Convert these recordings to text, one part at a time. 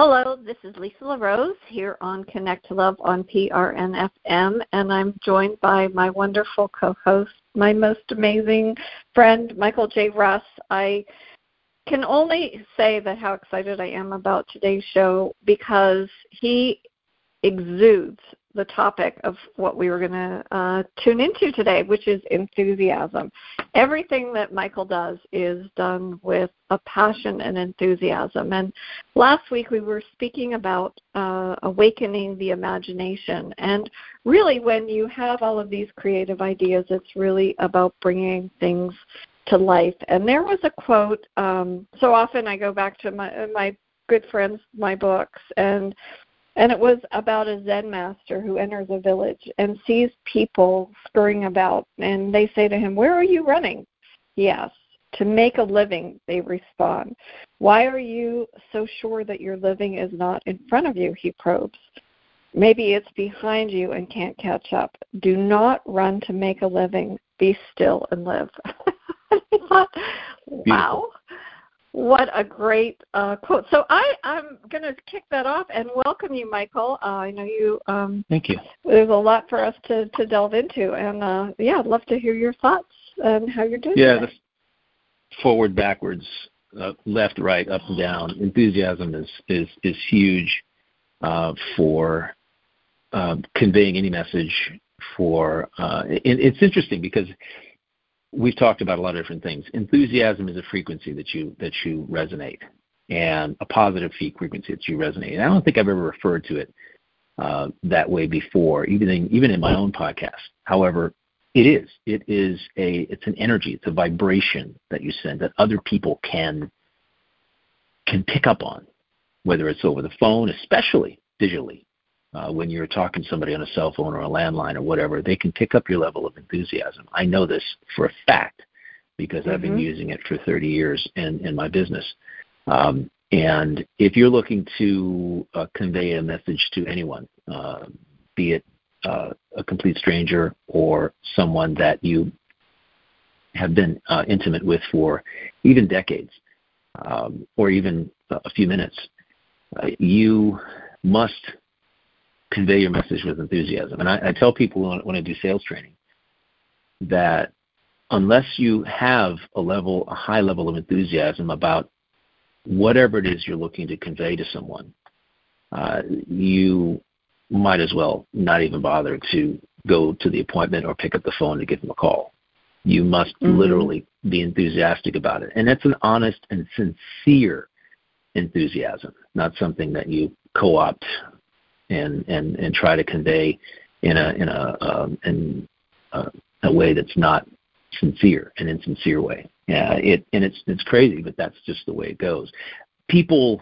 Hello, this is Lisa LeRose here on Connect to Love on PRNFM, and I'm joined by my wonderful co host, my most amazing friend, Michael J. Russ. I can only say that how excited I am about today's show because he exudes the topic of what we were going to uh, tune into today, which is enthusiasm. Everything that Michael does is done with a passion and enthusiasm. And last week we were speaking about uh, awakening the imagination. And really, when you have all of these creative ideas, it's really about bringing things to life. And there was a quote. Um, so often I go back to my my good friends, my books, and and it was about a Zen master who enters a village and sees people scurrying about, and they say to him, Where are you running? He asks. To make a living, they respond. Why are you so sure that your living is not in front of you? He probes. Maybe it's behind you and can't catch up. Do not run to make a living. Be still and live. Wow what a great uh, quote. So I, I'm going to kick that off and welcome you, Michael. Uh, I know you. Um, Thank you. There's a lot for us to, to delve into, and uh, yeah, I'd love to hear your thoughts and how you're doing. Yeah, the forward, backwards, uh, left, right, up and down. Enthusiasm is is is huge uh, for um, conveying any message. For uh, it, it's interesting because we've talked about a lot of different things. Enthusiasm is a frequency that you that you resonate, and a positive frequency that you resonate. And I don't think I've ever referred to it uh, that way before, even in, even in my own podcast. However, it is it is a it's an energy, it's a vibration that you send that other people can can pick up on, whether it's over the phone, especially digitally uh, when you're talking to somebody on a cell phone or a landline or whatever, they can pick up your level of enthusiasm. I know this for a fact because mm-hmm. I've been mm-hmm. using it for 30 years in, in my business. Um, and if you're looking to uh, convey a message to anyone, uh, be it uh, a complete stranger or someone that you have been uh, intimate with for even decades um, or even a few minutes, uh, you must convey your message with enthusiasm. And I, I tell people when, when I do sales training that unless you have a level, a high level of enthusiasm about whatever it is you're looking to convey to someone, uh, you might as well not even bother to go to the appointment or pick up the phone to give them a call. You must mm-hmm. literally be enthusiastic about it. And that's an honest and sincere enthusiasm, not something that you co opt and and and try to convey in a in a um, in a, a way that's not sincere, an insincere way. Yeah, it and it's it's crazy, but that's just the way it goes. People,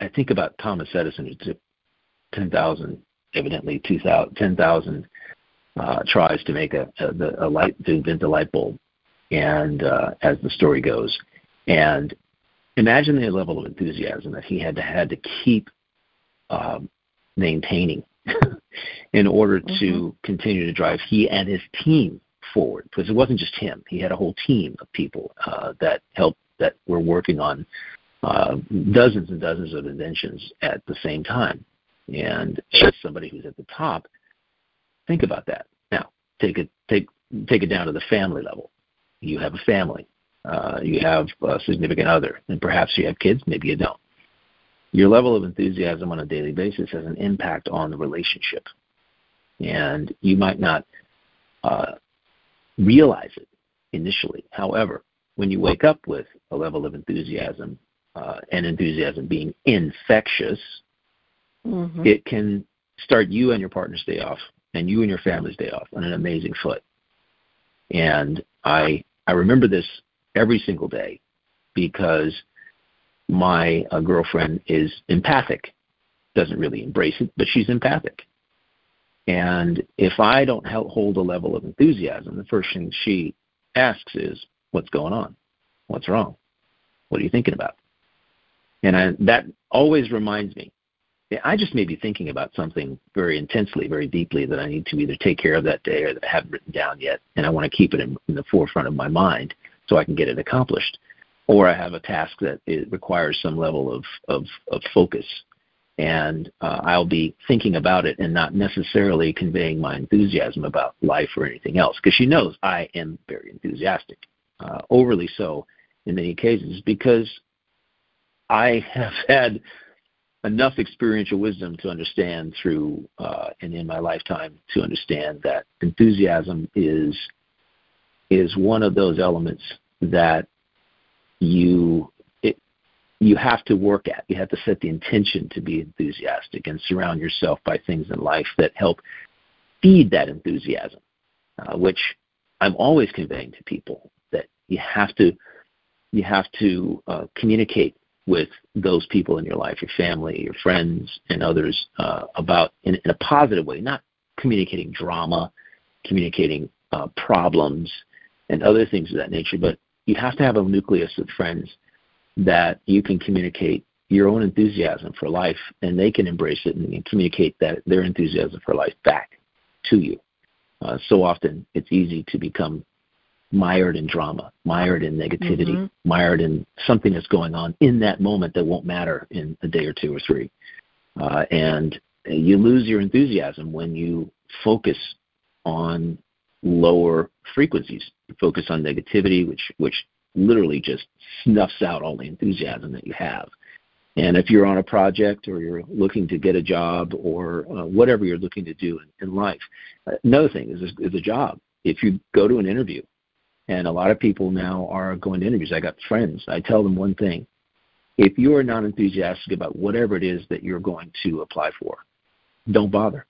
I think about Thomas Edison, who took ten thousand, evidently two thousand, ten thousand uh, tries to make a, a, a light to invent a light bulb, and uh, as the story goes, and imagine the level of enthusiasm that he had to had to keep um, maintaining in order mm-hmm. to continue to drive he and his team forward. Because it wasn't just him; he had a whole team of people uh, that helped that were working on uh, dozens and dozens of inventions at the same time. And as somebody who's at the top, think about that. Now, take it take take it down to the family level. You have a family. Uh, you have a significant other, and perhaps you have kids. Maybe you don't your level of enthusiasm on a daily basis has an impact on the relationship. And you might not uh, realize it initially. However, when you wake up with a level of enthusiasm, uh, and enthusiasm being infectious, mm-hmm. it can start you and your partner's day off, and you and your family's day off on an amazing foot. And I I remember this every single day because my uh, girlfriend is empathic. Doesn't really embrace it, but she's empathic. And if I don't hold a level of enthusiasm, the first thing she asks is, "What's going on? What's wrong? What are you thinking about?" And I, that always reminds me. I just may be thinking about something very intensely, very deeply that I need to either take care of that day or that I haven't written down yet, and I want to keep it in, in the forefront of my mind so I can get it accomplished. Or I have a task that it requires some level of of, of focus, and uh, I'll be thinking about it and not necessarily conveying my enthusiasm about life or anything else, because she knows I am very enthusiastic, uh, overly so in many cases, because I have had enough experiential wisdom to understand through uh, and in my lifetime to understand that enthusiasm is is one of those elements that you it, you have to work at. You have to set the intention to be enthusiastic and surround yourself by things in life that help feed that enthusiasm, uh, which I'm always conveying to people that you have to you have to uh, communicate with those people in your life, your family, your friends, and others uh, about in, in, a positive way, not communicating drama, communicating uh, problems, and other things of that nature. But you have to have a nucleus of friends that you can communicate your own enthusiasm for life, and they can embrace it and communicate that their enthusiasm for life back to you. Uh, so often, it's easy to become mired in drama, mired in negativity, mm-hmm. mired in something that's going on in that moment that won't matter in a day or two or three. Uh, and you lose your enthusiasm when you focus on lower frequencies. Focus on negativity, which which literally just snuffs out all the enthusiasm that you have. And if you're on a project or you're looking to get a job or uh, whatever you're looking to do in, in life, another thing is, is a job. If you go to an interview and a lot of people now are going to interviews. I got friends. I tell them one thing. If you are not enthusiastic about whatever it is that you're going to apply for, don't bother.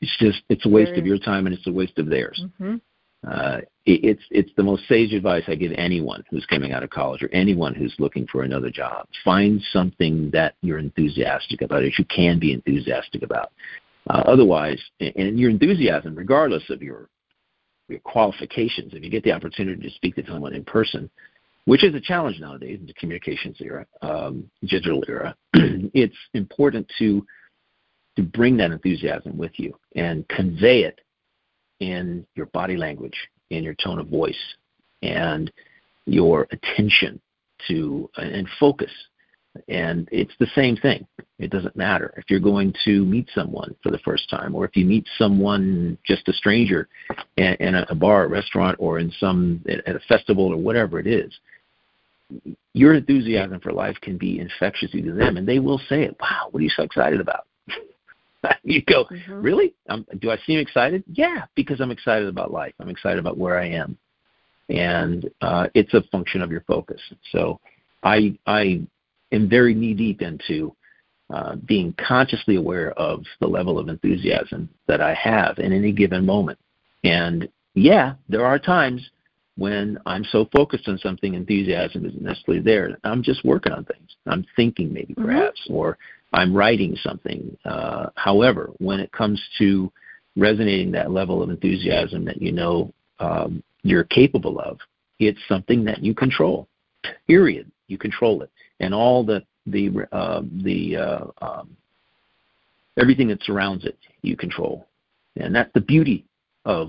It's just it's a waste of your time and it's a waste of theirs. Mm-hmm. Uh, it, it's it's the most sage advice I give anyone who's coming out of college or anyone who's looking for another job. Find something that you're enthusiastic about, that you can be enthusiastic about. Uh, otherwise, and your enthusiasm, regardless of your your qualifications. If you get the opportunity to speak to someone in person, which is a challenge nowadays in the communications era, um, digital era, it's important to to bring that enthusiasm with you and convey it in your body language, in your tone of voice, and your attention to and focus and it's the same thing. It doesn't matter if you're going to meet someone for the first time, or if you meet someone just a stranger in, in a bar, a restaurant, or in some at a festival or whatever it is. Your enthusiasm for life can be infectious to them, and they will say it. Wow, what are you so excited about? you go, mm-hmm. really? Um, do I seem excited? Yeah, because I'm excited about life. I'm excited about where I am, and uh, it's a function of your focus. So I I am very knee deep into uh, being consciously aware of the level of enthusiasm that I have in any given moment. And yeah, there are times when I'm so focused on something, enthusiasm isn't necessarily there. I'm just working on things. I'm thinking maybe mm-hmm. perhaps, mm-hmm. or I'm writing something. Uh, however, when it comes to resonating that level of enthusiasm that you know um, you're capable of, it's something that you control. Period. You control it and all the the uh, the uh, um, everything that surrounds it you control, and that's the beauty of,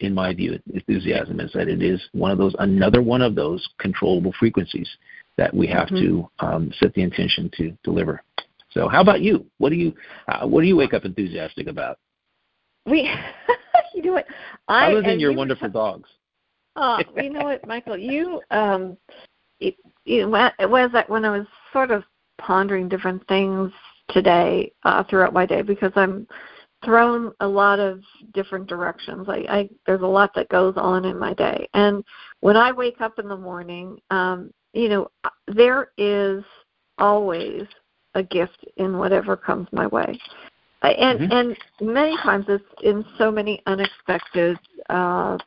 in my view, enthusiasm is that it is one of those another one of those controllable frequencies that we have mm-hmm. to um, set the intention to deliver. So, how about you? What do you uh, what do you wake up enthusiastic about? We, you know what? I, Other than your you wonderful dogs. Oh, you know what, Michael? You um, it, it was that when I was sort of pondering different things today uh, throughout my day because I'm thrown a lot of different directions. I, I there's a lot that goes on in my day, and when I wake up in the morning, um, you know, there is always a gift in whatever comes my way. And mm-hmm. and many times it's in so many unexpected uh,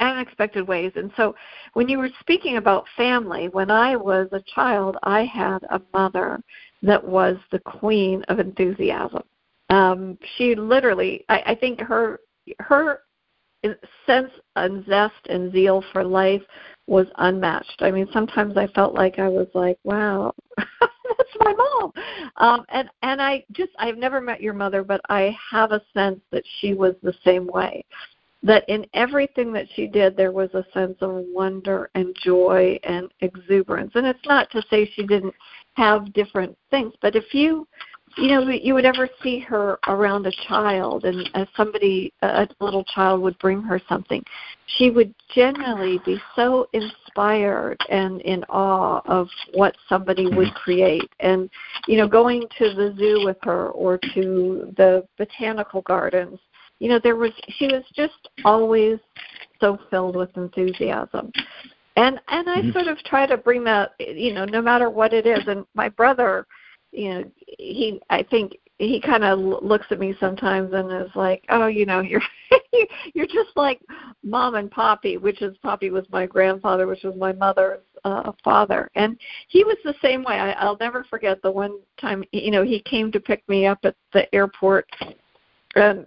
unexpected ways. And so, when you were speaking about family, when I was a child, I had a mother that was the queen of enthusiasm. Um, she literally, I, I think her her sense and zest and zeal for life was unmatched. I mean, sometimes I felt like I was like, wow, that's my mom. Um, and and I just I've never met your mother, but I have a sense that she was the same way that in everything that she did there was a sense of wonder and joy and exuberance. And it's not to say she didn't have different things, but if you you know you would ever see her around a child and as somebody a little child would bring her something. She would generally be so inspired and in awe of what somebody would create. And you know going to the zoo with her or to the botanical gardens you know there was she was just always so filled with enthusiasm. And and i mm-hmm. sort of try to bring that you know no matter what it is. And my brother you know he i think he kind of looks at me sometimes and is like oh you know you're you're just like mom and poppy which is poppy was my grandfather which was my mother's uh father. And he was the same way. I, i'll never forget the one time you know he came to pick me up at the airport and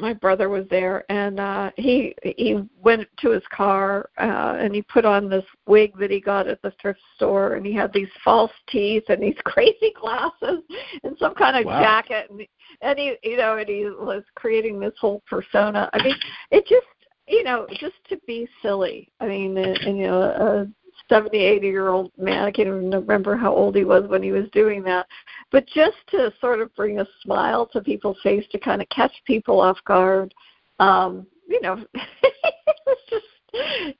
my brother was there and uh he he went to his car uh and he put on this wig that he got at the thrift store and he had these false teeth and these crazy glasses and some kind of wow. jacket and and he you know and he was creating this whole persona i mean it just you know just to be silly i mean and, and you know a seventy eighty year old man i can't even remember how old he was when he was doing that. But just to sort of bring a smile to people's face to kind of catch people off guard um you know it was just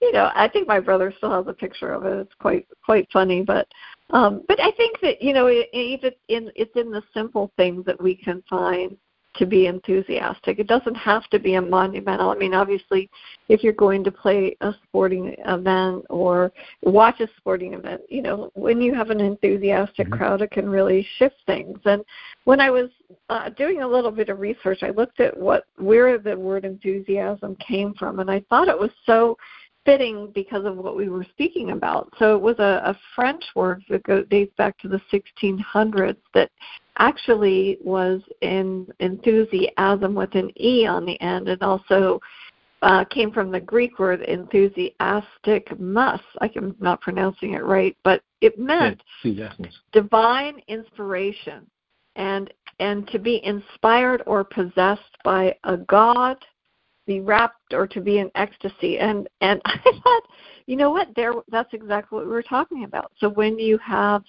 you know i think my brother still has a picture of it. It's quite quite funny. But um but i think that you know it, even in it's in the simple things that we can find to be enthusiastic. It doesn't have to be a monumental. I mean, obviously, if you're going to play a sporting event or watch a sporting event, you know, when you have an enthusiastic mm-hmm. crowd, it can really shift things. And when I was uh, doing a little bit of research, I looked at what where the word enthusiasm came from, and I thought it was so fitting because of what we were speaking about. So it was a, a French word that goes, dates back to the 1600s that actually was in enthusiasm with an e on the end, and also uh, came from the Greek word enthusiastic mus. I'm not pronouncing it right, but it meant yeah, divine inspiration and and to be inspired or possessed by a god be wrapped or to be in ecstasy. And and i thought you know what there that's exactly what we were talking about. So when you have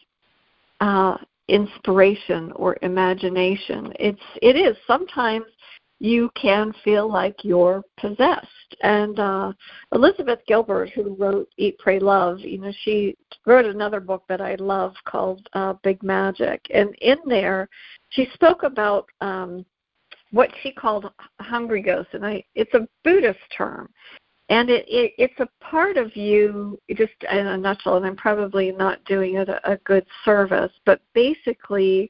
uh inspiration or imagination. It's it is. Sometimes you can feel like you're possessed. And uh elizabeth gilbert who wrote eat pray love you know she wrote another book that i love called uh big magic. And in there she spoke about um what she called hungry ghost, and I it's a Buddhist term, and it, it it's a part of you just in a nutshell. And I'm probably not doing it a, a good service, but basically,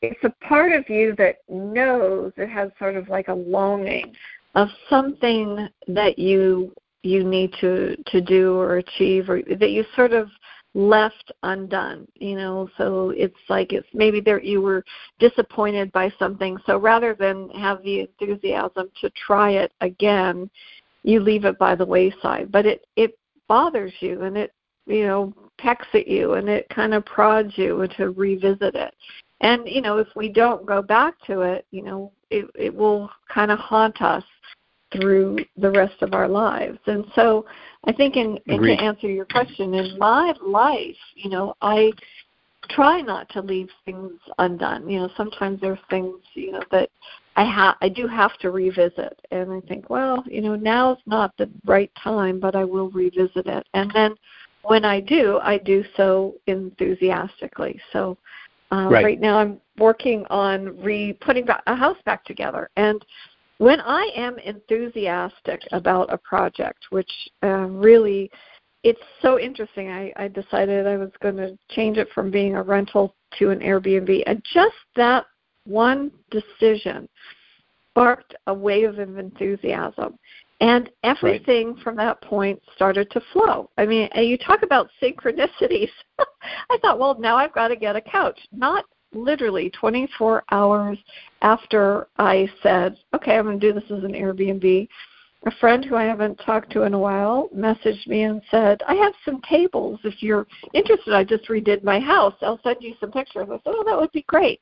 it's a part of you that knows it has sort of like a longing of something that you you need to to do or achieve or that you sort of left undone you know so it's like it's maybe there you were disappointed by something so rather than have the enthusiasm to try it again you leave it by the wayside but it it bothers you and it you know pecks at you and it kind of prods you to revisit it and you know if we don't go back to it you know it it will kind of haunt us through the rest of our lives. And so I think in, in to answer your question, in my life, you know, I try not to leave things undone. You know, sometimes there's things, you know, that I have I do have to revisit and I think, well, you know, now's not the right time, but I will revisit it. And then when I do, I do so enthusiastically. So uh, right. right now I'm working on re putting a house back together and when I am enthusiastic about a project, which uh, really it's so interesting. I, I decided I was going to change it from being a rental to an Airbnb, and just that one decision sparked a wave of enthusiasm. And everything right. from that point started to flow. I mean, you talk about synchronicities. I thought, well, now I've got to get a couch. Not literally 24 hours after I said, okay, I'm going to do this as an Airbnb, a friend who I haven't talked to in a while messaged me and said, I have some tables. If you're interested, I just redid my house. I'll send you some pictures. I said, oh, that would be great.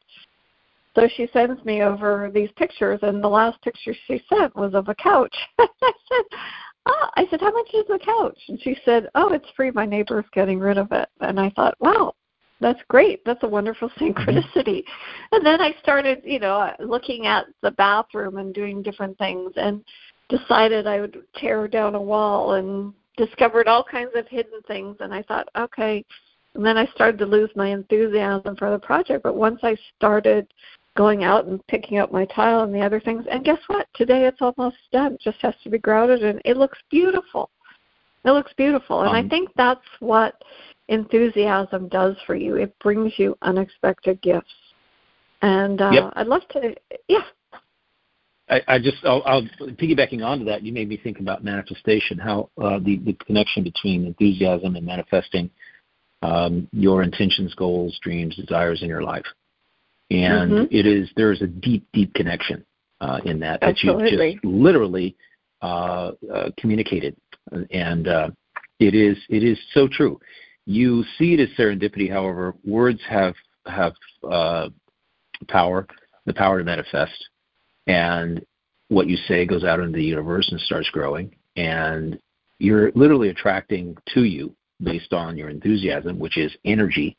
So she sends me over these pictures, and the last picture she sent was of a couch. I said, "Oh," I said, "How much is the couch?" And she said, "Oh, it's free. My neighbor's getting rid of it." And I thought, "Wow, that's great. That's a wonderful synchronicity." And then I started, you know, looking at the bathroom and doing different things, and decided I would tear down a wall and discovered all kinds of hidden things. And I thought, okay. And then I started to lose my enthusiasm for the project. But once I started going out and picking up my tile and the other things, and guess what? Today it's almost done. It just has to be grouted, and it looks beautiful. It looks beautiful. And um, I think that's what enthusiasm does for you. It brings you unexpected gifts. And uh, yep. I'd love to, yeah, I, I just I'll, I'll piggybacking onto that. You made me think about manifestation, how uh, the the connection between enthusiasm and manifesting um, your intentions, goals, dreams, desires in your life, and mm-hmm. it is there is a deep, deep connection uh, in that that you just literally uh, uh, communicated, and uh, it is it is so true. You see it as serendipity, however, words have have uh, power, the power to manifest and what you say goes out into the universe and starts growing and you're literally attracting to you based on your enthusiasm which is energy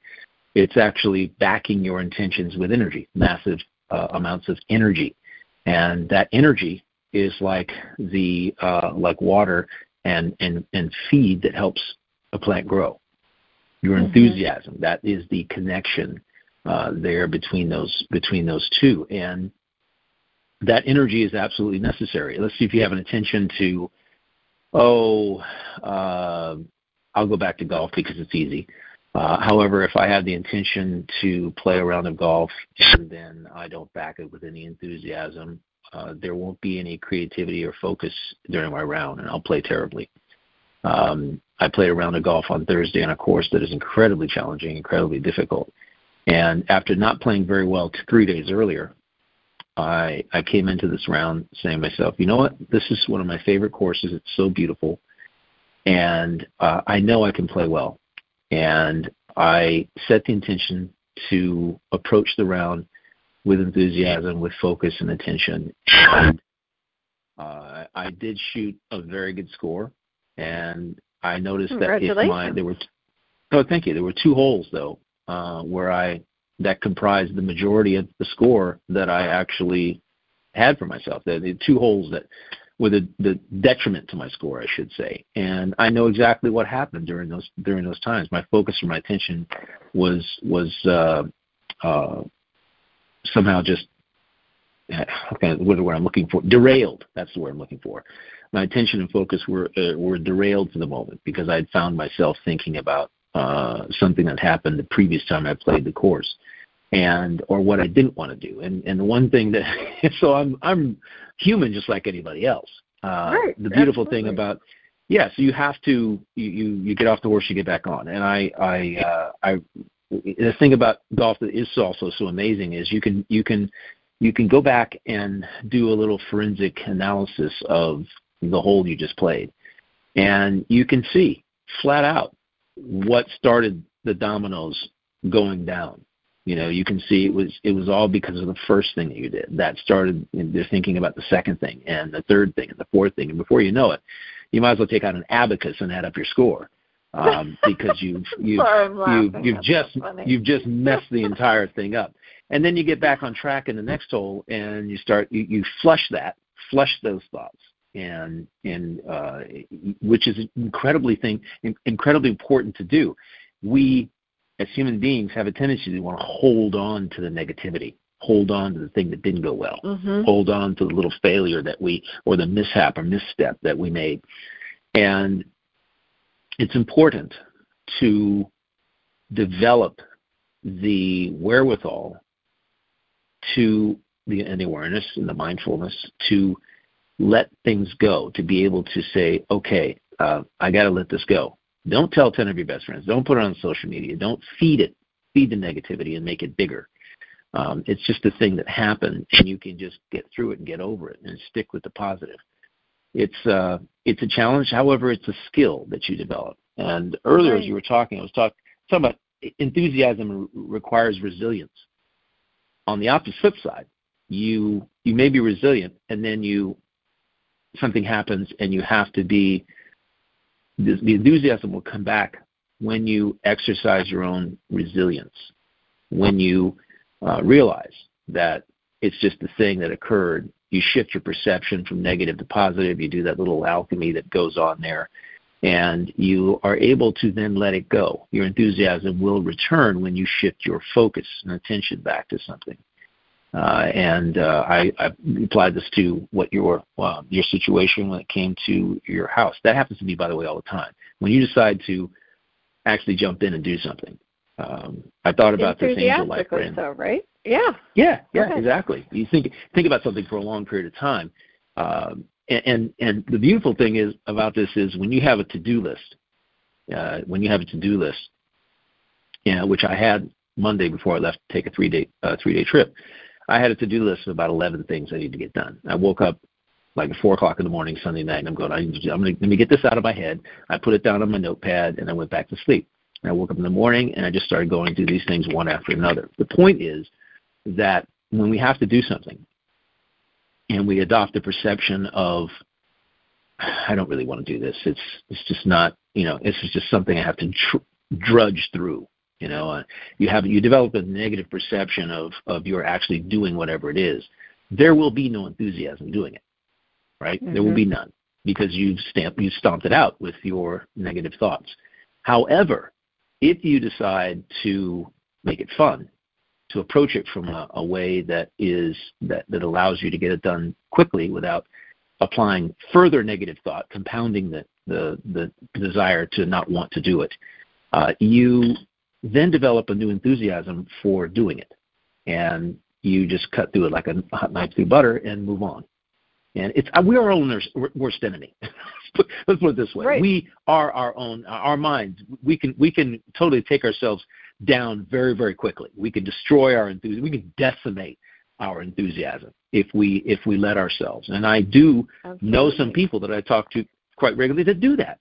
it's actually backing your intentions with energy massive uh, amounts of energy and that energy is like the uh, like water and, and and feed that helps a plant grow your mm-hmm. enthusiasm that is the connection uh, there between those between those two and that energy is absolutely necessary. Let's see if you have an attention to, oh, uh, I'll go back to golf because it's easy. Uh, however, if I have the intention to play a round of golf and then I don't back it with any enthusiasm, uh, there won't be any creativity or focus during my round, and I'll play terribly. Um, I played a round of golf on Thursday on a course that is incredibly challenging, incredibly difficult. And after not playing very well three days earlier, I I came into this round saying to myself, you know what, this is one of my favorite courses. It's so beautiful, and uh, I know I can play well. And I set the intention to approach the round with enthusiasm, with focus and attention. And uh, I did shoot a very good score, and I noticed that if my there were oh thank you there were two holes though uh, where I that comprised the majority of the score that I actually had for myself. The, the two holes that were the, the detriment to my score, I should say. And I know exactly what happened during those during those times. My focus and my attention was was uh, uh, somehow just okay, what word I'm looking for? Derailed. That's the word I'm looking for. My attention and focus were uh, were derailed for the moment because I'd found myself thinking about uh, something that happened the previous time I played the course, and or what I didn't want to do. And and the one thing that so I'm I'm human just like anybody else. Uh, right. The beautiful Absolutely. thing about yeah, so you have to you, you you get off the horse, you get back on. And I I uh, I the thing about golf that is also so amazing is you can you can you can go back and do a little forensic analysis of the hole you just played, and you can see flat out what started the dominoes going down. You know, you can see it was it was all because of the first thing that you did. That started they're thinking about the second thing and the third thing and the fourth thing, and before you know it, you might as well take out an abacus and add up your score um, because you've you've you've, you've just so you've just messed the entire thing up. And then you get back on track in the next hole and you start you, you flush that, flush those thoughts and and uh, which is incredibly thing incredibly important to do. We as human beings have a tendency to want to hold on to the negativity, hold on to the thing that didn't go well, mm-hmm. hold on to the little failure that we or the mishap or misstep that we made, and it's important to develop the wherewithal to the, and the awareness and the mindfulness to let things go, to be able to say, okay, uh, I got to let this go. Don't tell 10 of your best friends. Don't put it on social media. Don't feed it, feed the negativity and make it bigger. Um, it's just a thing that happened, and you can just get through it and get over it and stick with the positive. It's uh, it's a challenge. However, it's a skill that you develop. And earlier, as you were talking, I was talk, talking about enthusiasm requires resilience. on the opposite flip side, you you may be resilient, and then you something happens, and you have to be the, enthusiasm will come back when you exercise your own resilience, when you uh, realize that it's just the thing that occurred. You shift your perception from negative to positive. You do that little alchemy that goes on there, and you are able to then let it go. Your enthusiasm will return when you shift your focus and attention back to something. Uh, and uh, I, I applied this to what your uh, your situation when it came to your house. That happens to me, by the way, all the time. When you decide to actually jump in and do something, um, I thought about this angel light brand. So, right? Yeah. Yeah. Yeah. Okay. Exactly. You think think about something for a long period of time, um, and, and and the beautiful thing is about this is when you have a to do list, uh, when you have a to do list, yeah, which I had Monday before I left to take a three day uh, three day trip. I had a to do list of about 11 things I need to get done. I woke up like four o'clock in the morning Sunday night, and I'm going. I am going to let me get this out of my head. I put it down on my notepad, and I went back to sleep. And I woke up in the morning, and I just started going through these things one after another. The point is that when we have to do something, and we adopt the perception of I don't really want to do this. It's it's just not you know this is just something I have to tr- drudge through. You know, uh, you have you develop a negative perception of of you're actually doing whatever it is. There will be no enthusiasm doing it, right? Mm-hmm. There will be mm-hmm. none because you've stamped you stomped it out with your negative thoughts. However, if you decide to make it fun, to approach it from a, a way that is that that allows you to get it done quickly without applying further negative thought, compounding the the, the desire to not want to do it, uh, you then develop a new enthusiasm for doing it. And you just cut through it like a hot knife through butter and move on. And it's we are our own worst enemy. Let's put it this way: right. we are our own our minds. We can we can totally take ourselves down very very quickly. We can destroy our enthusiasm. We can decimate our enthusiasm if we if we let ourselves. And I do Absolutely. know some people that I talk to quite regularly that do that.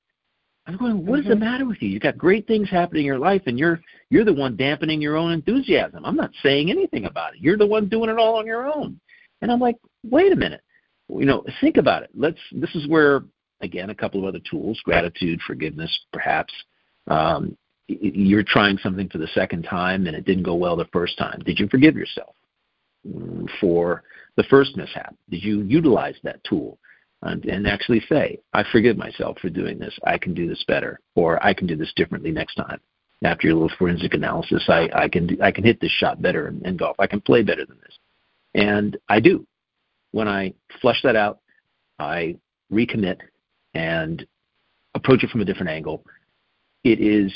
I'm going, what mm-hmm. is the mm-hmm. matter with you? You've got great things happening in your life, and you're you're the one dampening your own enthusiasm. I'm not saying anything about it. You're the one doing it all on your own. And I'm like, wait a minute. You know, think about it. Let's. This is where again a couple of other tools: gratitude, forgiveness, perhaps. Um, you're trying something for the second time and it didn't go well the first time. Did you forgive yourself for the first mishap? Did you utilize that tool? And, actually say, I forgive myself for doing this. I can do this better, or I can do this differently next time. After your little forensic analysis, I, I can I can hit this shot better in, in golf. I can play better than this, and I do. When I flush that out, I recommit and approach it from a different angle. It is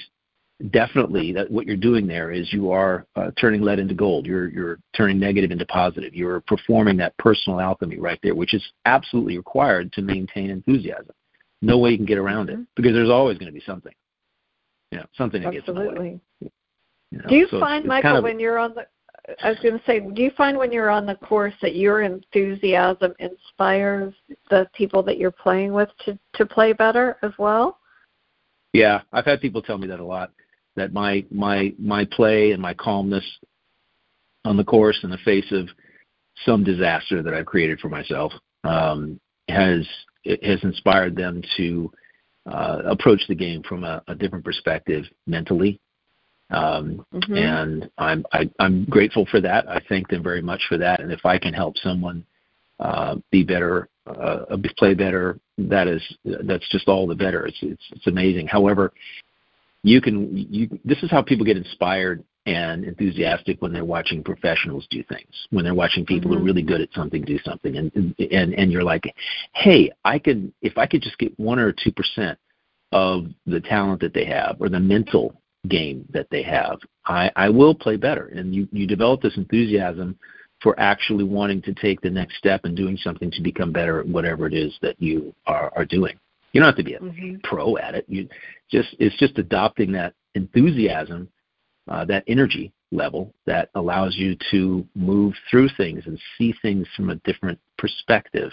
definitely that what you're doing there is you are uh, turning lead into gold. You're you're turning negative into positive. You're performing that personal alchemy right there, which is absolutely required to maintain enthusiasm. No way you can get around it mm-hmm. because there's always going to be something. You know, something that absolutely. gets in. You know, do you so find, Michael, kind of, when you're on the I was going to say, do you find when you're on the course that your enthusiasm inspires the people that you're playing with to to play better as well? Yeah, I've had people tell me that a lot that my my my play and my calmness on the course in the face of some disaster that I've created for myself um, has has inspired them to uh, approach the game from a, a different perspective mentally. Um, mm-hmm. And I'm I, am i am grateful for that. I thank them very much for that. And if I can help someone uh, be better, uh, play better, that is that's just all the better. It's it's, it's amazing. However, you can you this is how people get inspired and enthusiastic when they're watching professionals do things when they're watching people mm-hmm. who are mm-hmm. really good at something do something and and and you're like hey i could if i could just get one or two percent of the talent that they have or the mental game that they have i i will play better and you you develop this enthusiasm for actually wanting to take the next step and doing something to become better at whatever it is that you are are doing you don't have to be a mm-hmm. pro at it. You just it's just adopting that enthusiasm, uh, that energy level that allows you to move through things and see things from a different perspective,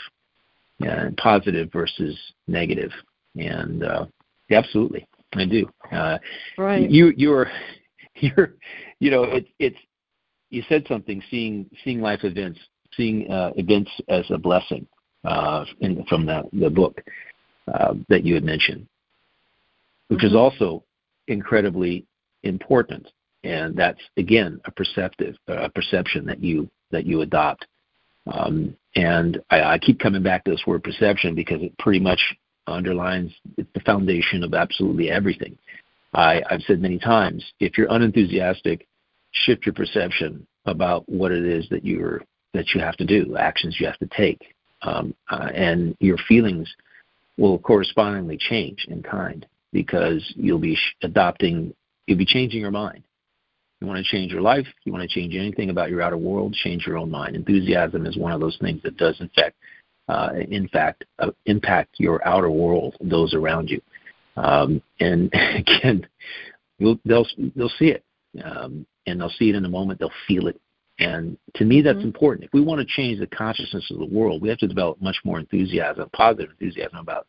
and positive versus negative. And uh, absolutely, I do. Uh, right. You you're you're you know it's it's you said something. Seeing seeing life events, seeing uh, events as a blessing uh, in, from the the book uh, that you had mentioned, which mm-hmm. is also incredibly important. And that's again a perceptive a perception that you that you adopt. Um, and I, I keep coming back to this word perception because it pretty much underlines it's the foundation of absolutely everything. I, I've said many times, if you're unenthusiastic, shift your perception about what it is that you're that you have to do, actions you have to take, um, uh, and your feelings will correspondingly change in kind because you'll be adopting, you'll be changing your mind. You want to change your life, you want to change anything about your outer world, change your own mind. Enthusiasm is one of those things that does, in fact, uh, in fact, uh, impact your outer world, those around you. Um, and again, they'll they'll see it, um, and they'll see it in a moment. They'll feel it, and to me, that's mm-hmm. important. If we want to change the consciousness of the world, we have to develop much more enthusiasm, positive enthusiasm about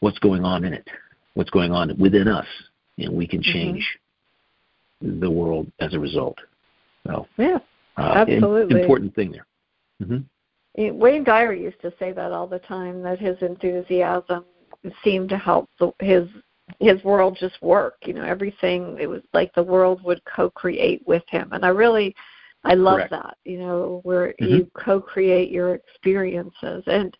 what's going on in it, what's going on within us, and we can mm-hmm. change mm-hmm. the world as a result. So, yeah, uh, absolutely important thing there. Mm-hmm. Wayne Dyer used to say that all the time that his enthusiasm seemed to help the, his his world just work. You know, everything it was like the world would co-create with him, and I really I love Correct. that. You know, where mm-hmm. you co-create your experiences, and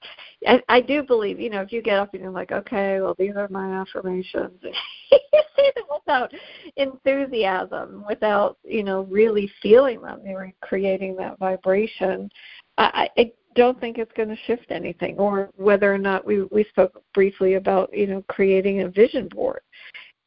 I, I do believe. You know, if you get up and you're like, okay, well, these are my affirmations. you say them without enthusiasm, without you know really feeling them. You're creating that vibration. I, I don't think it's going to shift anything or whether or not we we spoke briefly about you know creating a vision board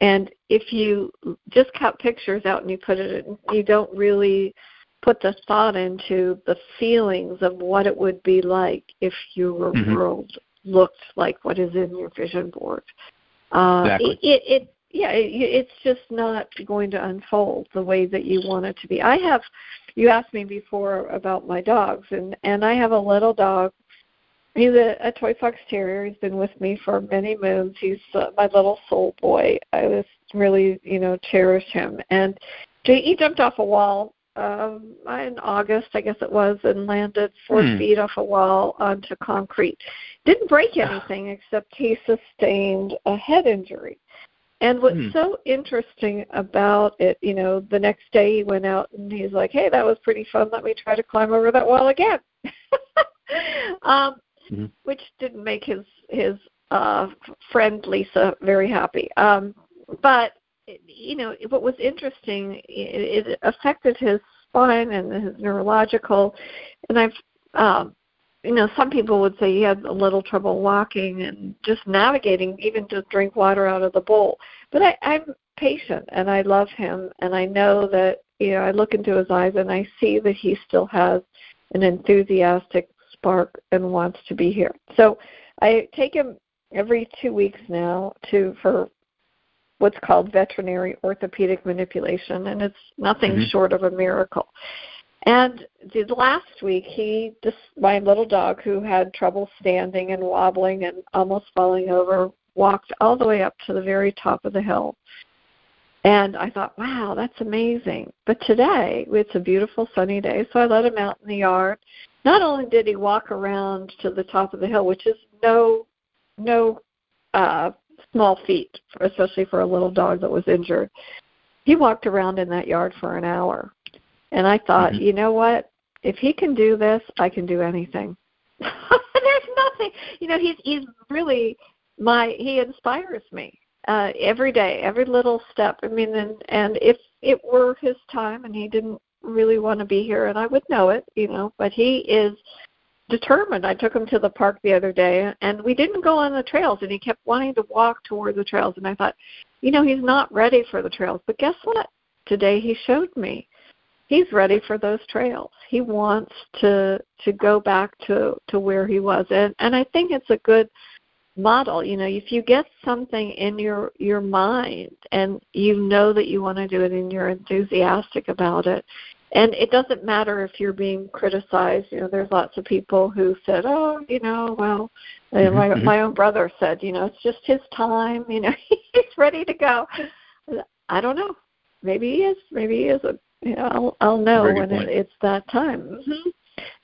and if you just cut pictures out and you put it in, you don't really put the thought into the feelings of what it would be like if your mm-hmm. world looked like what is in your vision board uh, exactly. it, it, it yeah, it, it's just not going to unfold the way that you want it to be. I have you asked me before about my dogs and and I have a little dog. He's a, a toy fox terrier. He's been with me for many moons. He's uh, my little soul boy. I was really, you know, cherish him. And he jumped off a wall um in August, I guess it was, and landed four hmm. feet off a wall onto concrete. Didn't break anything except he sustained a head injury. And what's hmm. so interesting about it, you know, the next day he went out and he's like, "Hey, that was pretty fun. Let me try to climb over that wall again," um, mm-hmm. which didn't make his his uh, friend Lisa very happy. Um, but you know, what was interesting, it, it affected his spine and his neurological, and I've um, you know, some people would say he had a little trouble walking and just navigating, even to drink water out of the bowl. But I, I'm patient and I love him, and I know that you know I look into his eyes and I see that he still has an enthusiastic spark and wants to be here. So I take him every two weeks now to for what's called veterinary orthopedic manipulation, and it's nothing mm-hmm. short of a miracle. And the last week, he just my little dog who had trouble standing and wobbling and almost falling over walked all the way up to the very top of the hill. And I thought, wow, that's amazing. But today, it's a beautiful sunny day, so I let him out in the yard. Not only did he walk around to the top of the hill, which is no no uh small feat, especially for a little dog that was injured. He walked around in that yard for an hour and I thought, mm-hmm. you know what? If he can do this, I can do anything. There's nothing, you know. He's he's really my. He inspires me uh, every day, every little step. I mean, and and if it were his time and he didn't really want to be here, and I would know it, you know. But he is determined. I took him to the park the other day, and we didn't go on the trails, and he kept wanting to walk toward the trails. And I thought, you know, he's not ready for the trails. But guess what? Today he showed me he's ready for those trails. He wants to to go back to to where he was, and and I think it's a good model. You know, if you get something in your your mind and you know that you want to do it and you're enthusiastic about it, and it doesn't matter if you're being criticized. You know, there's lots of people who said, "Oh, you know, well." Mm-hmm, my mm-hmm. my own brother said, you know, it's just his time. You know, he's ready to go. I don't know. Maybe he is. Maybe he isn't Yeah, I'll I'll know when it, it's that time. Mm-hmm.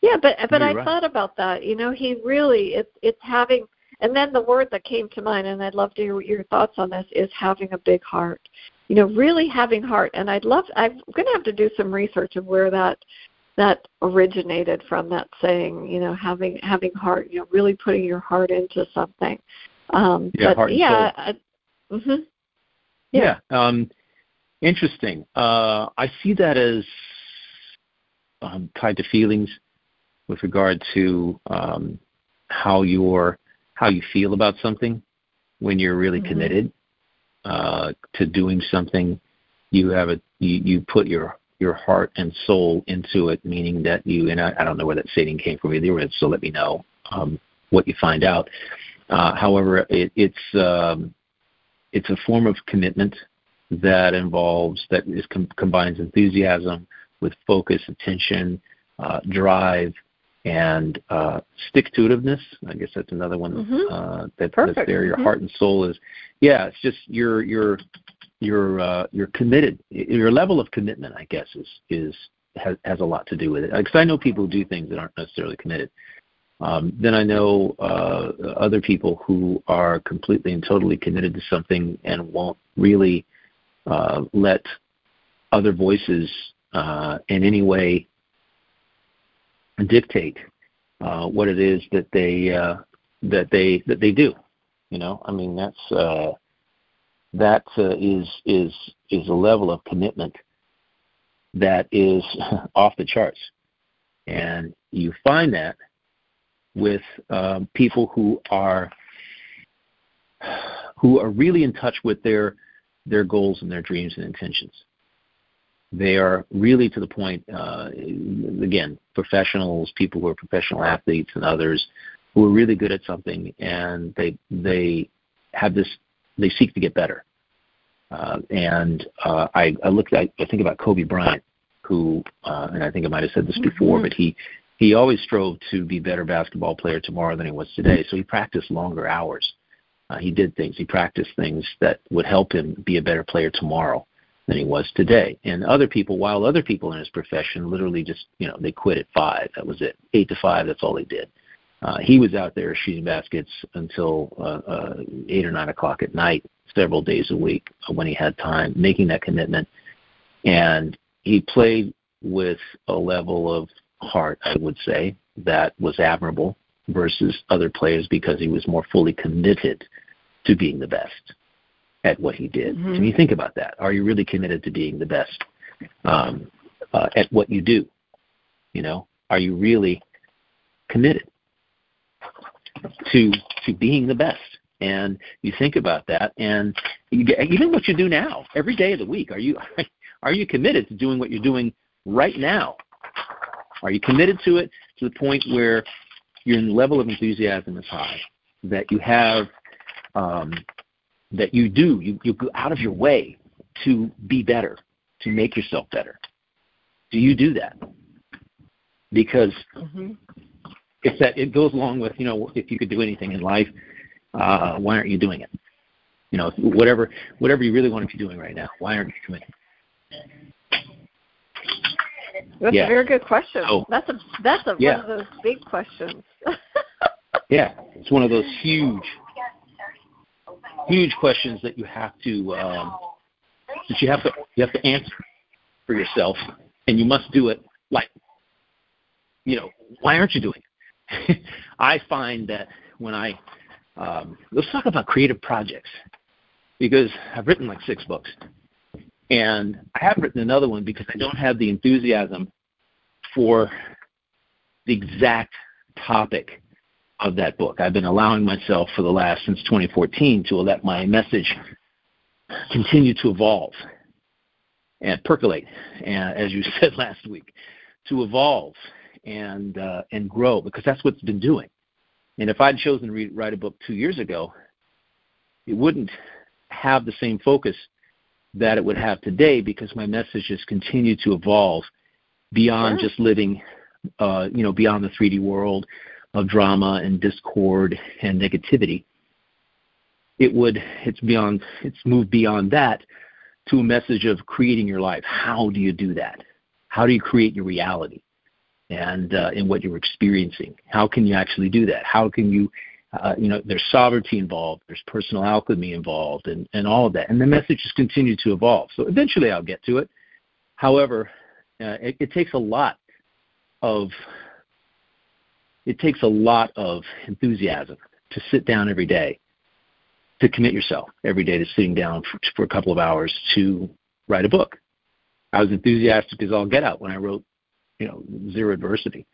Yeah, but but You're I right. thought about that. You know, he really it's it's having and then the word that came to mind and I'd love to hear your thoughts on this is having a big heart. You know, really having heart and I'd love I'm going to have to do some research of where that that originated from that saying, you know, having having heart, you know, really putting your heart into something. Um yeah, but yeah, I, mhm. Yeah. yeah. Um interesting. Uh I see that as um, tied to feelings with regard to um, how you're how you feel about something when you're really mm-hmm. committed uh, to doing something. You have a you, you put your your heart and soul into it, meaning that you and I, I don't know where that saying came from either. So let me know um, what you find out. Uh, however, it, it's um, it's a form of commitment that involves that is com- combines enthusiasm with focus, attention, uh, drive, and uh, stick to itiveness. I guess that's another one mm-hmm. uh, that, that's there. Your mm-hmm. heart and soul is, yeah. It's just your your your uh, you're committed. Your level of commitment, I guess, is is has has a lot to do with it. Because I know people who do things that aren't necessarily committed. Um, then I know uh, other people who are completely and totally committed to something and won't really uh, let other voices uh, in any way dictate uh, what it is that they uh, that they that they do. You know, I mean that's uh, that uh, is is is a level of commitment that is off the charts, and you find that with um, people who are who are really in touch with their their goals and their dreams and intentions. They are really to the point, uh, again, professionals, people who are professional athletes, and others who are really good at something, and they they have this. They seek to get better. Uh, and uh, I, I look. I, I think about Kobe Bryant, who, uh, and I think I might have said this before, mm-hmm. but he he always strove to be better basketball player tomorrow than he was today. So he practiced longer hours. Uh, he did things. He practiced things that would help him be a better player tomorrow than he was today. And other people, while other people in his profession literally just, you know, they quit at five. That was it. Eight to five, that's all they did. Uh, he was out there shooting baskets until uh, uh, eight or nine o'clock at night, several days a week when he had time, making that commitment. And he played with a level of heart, I would say, that was admirable versus other players because he was more fully committed to being the best at what he did. Mm-hmm. Can you think about that? Are you really committed to being the best um, uh, at what you do? You know, are you really committed to to being the best? And you think about that, and you get, even what you do now, every day of the week, are you are you committed to doing what you're doing right now? Are you committed to it to the point where your level of enthusiasm is high, that you have um, that you do. You, you go out of your way to be better, to make yourself better. Do you do that? Because mm-hmm. if that it goes along with you know if you could do anything in life, uh, why aren't you doing it? You know whatever whatever you really want to be doing right now, why aren't you doing it? That's yeah. a very good question. Oh. That's a that's a yeah. one of those big questions. Yeah, it's one of those huge huge questions that you have to um, that you have to you have to answer for yourself, and you must do it like you know why aren't you doing it? I find that when I um, let's talk about creative projects because I've written like six books, and I haven't written another one because I don't have the enthusiasm for the exact topic of that book. I've been allowing myself for the last since 2014 to let my message continue to evolve and percolate, and as you said last week, to evolve and uh, and grow because that's what's been doing. And if I'd chosen to read, write a book two years ago, it wouldn't have the same focus that it would have today because my messages continue to evolve beyond sure. just living, uh, you know, beyond the 3D world of drama and discord and negativity. It would it's beyond it's moved beyond that to a message of creating your life. How do you do that? How do you create your reality and uh, in what you're experiencing? How can you actually do that? How can you uh, you know, there's sovereignty involved, there's personal alchemy involved, and, and all of that. And the messages continue to evolve. So eventually I'll get to it. However, uh, it, it takes a lot of it takes a lot of enthusiasm to sit down every day, to commit yourself every day to sitting down for, for a couple of hours to write a book. I was enthusiastic as all get out when I wrote, you know, Zero Adversity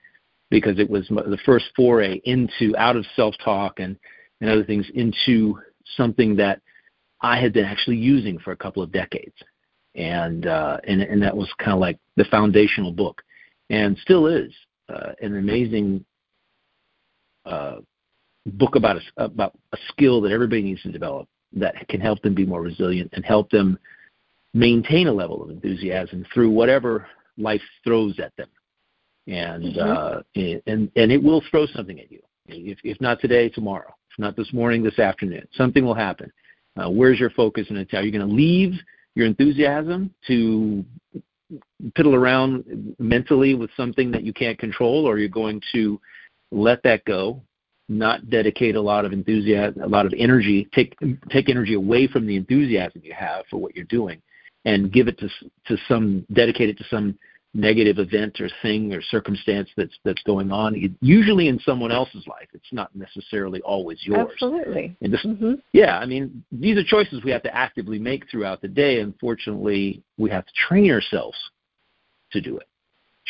because it was the first foray into out of self-talk and, and other things into something that I had been actually using for a couple of decades, and uh, and and that was kind of like the foundational book, and still is uh, an amazing uh, book about a, about a skill that everybody needs to develop that can help them be more resilient and help them maintain a level of enthusiasm through whatever life throws at them and mm-hmm. uh, and and it will throw something at you. If if not today, tomorrow. If not this morning, this afternoon, something will happen. Uh, where's your focus and Are you going to leave your enthusiasm to piddle around mentally with something that you can't control, or you're going to let that go, not dedicate a lot of enthusiasm, a lot of energy, take take energy away from the enthusiasm you have for what you're doing, and give it to to some dedicate it to some negative event or thing or circumstance that's that's going on usually in someone else's life. It's not necessarily always yours. Absolutely. And this, mm-hmm. yeah i mean these are choices we have to actively make throughout the day. Unfortunately we have to train ourselves to do it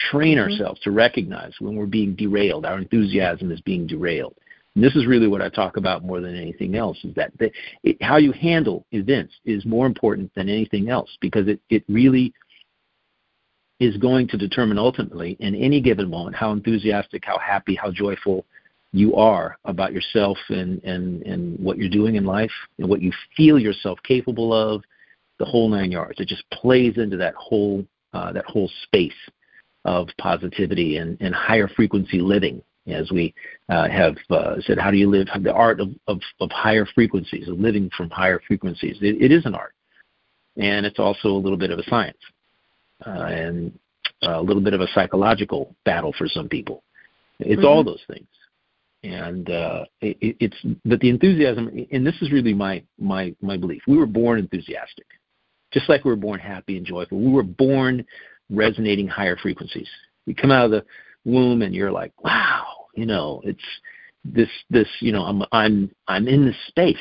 train mm-hmm. ourselves to recognize when we're being derailed our enthusiasm is being derailed and this is really what I talk about more than anything else is that the, it, how you handle events is more important than anything else because it, it really is going to determine ultimately in any given moment how enthusiastic, how happy, how joyful you are about yourself and, and, and what you're doing in life and what you feel yourself capable of, the whole nine yards. It just plays into that whole uh, that whole space of positivity and, and higher frequency living. As we uh, have uh, said, how do you live? The art of, of, of higher frequencies, of living from higher frequencies. It, it is an art, and it's also a little bit of a science uh, and a little bit of a psychological battle for some people. It's mm-hmm. all those things, and uh, it, it's but the enthusiasm, and this is really my my my belief. We were born enthusiastic, just like we were born happy and joyful. We were born resonating higher frequencies. You come out of the womb and you're like, wow, you know, it's this this you know I'm I'm I'm in this space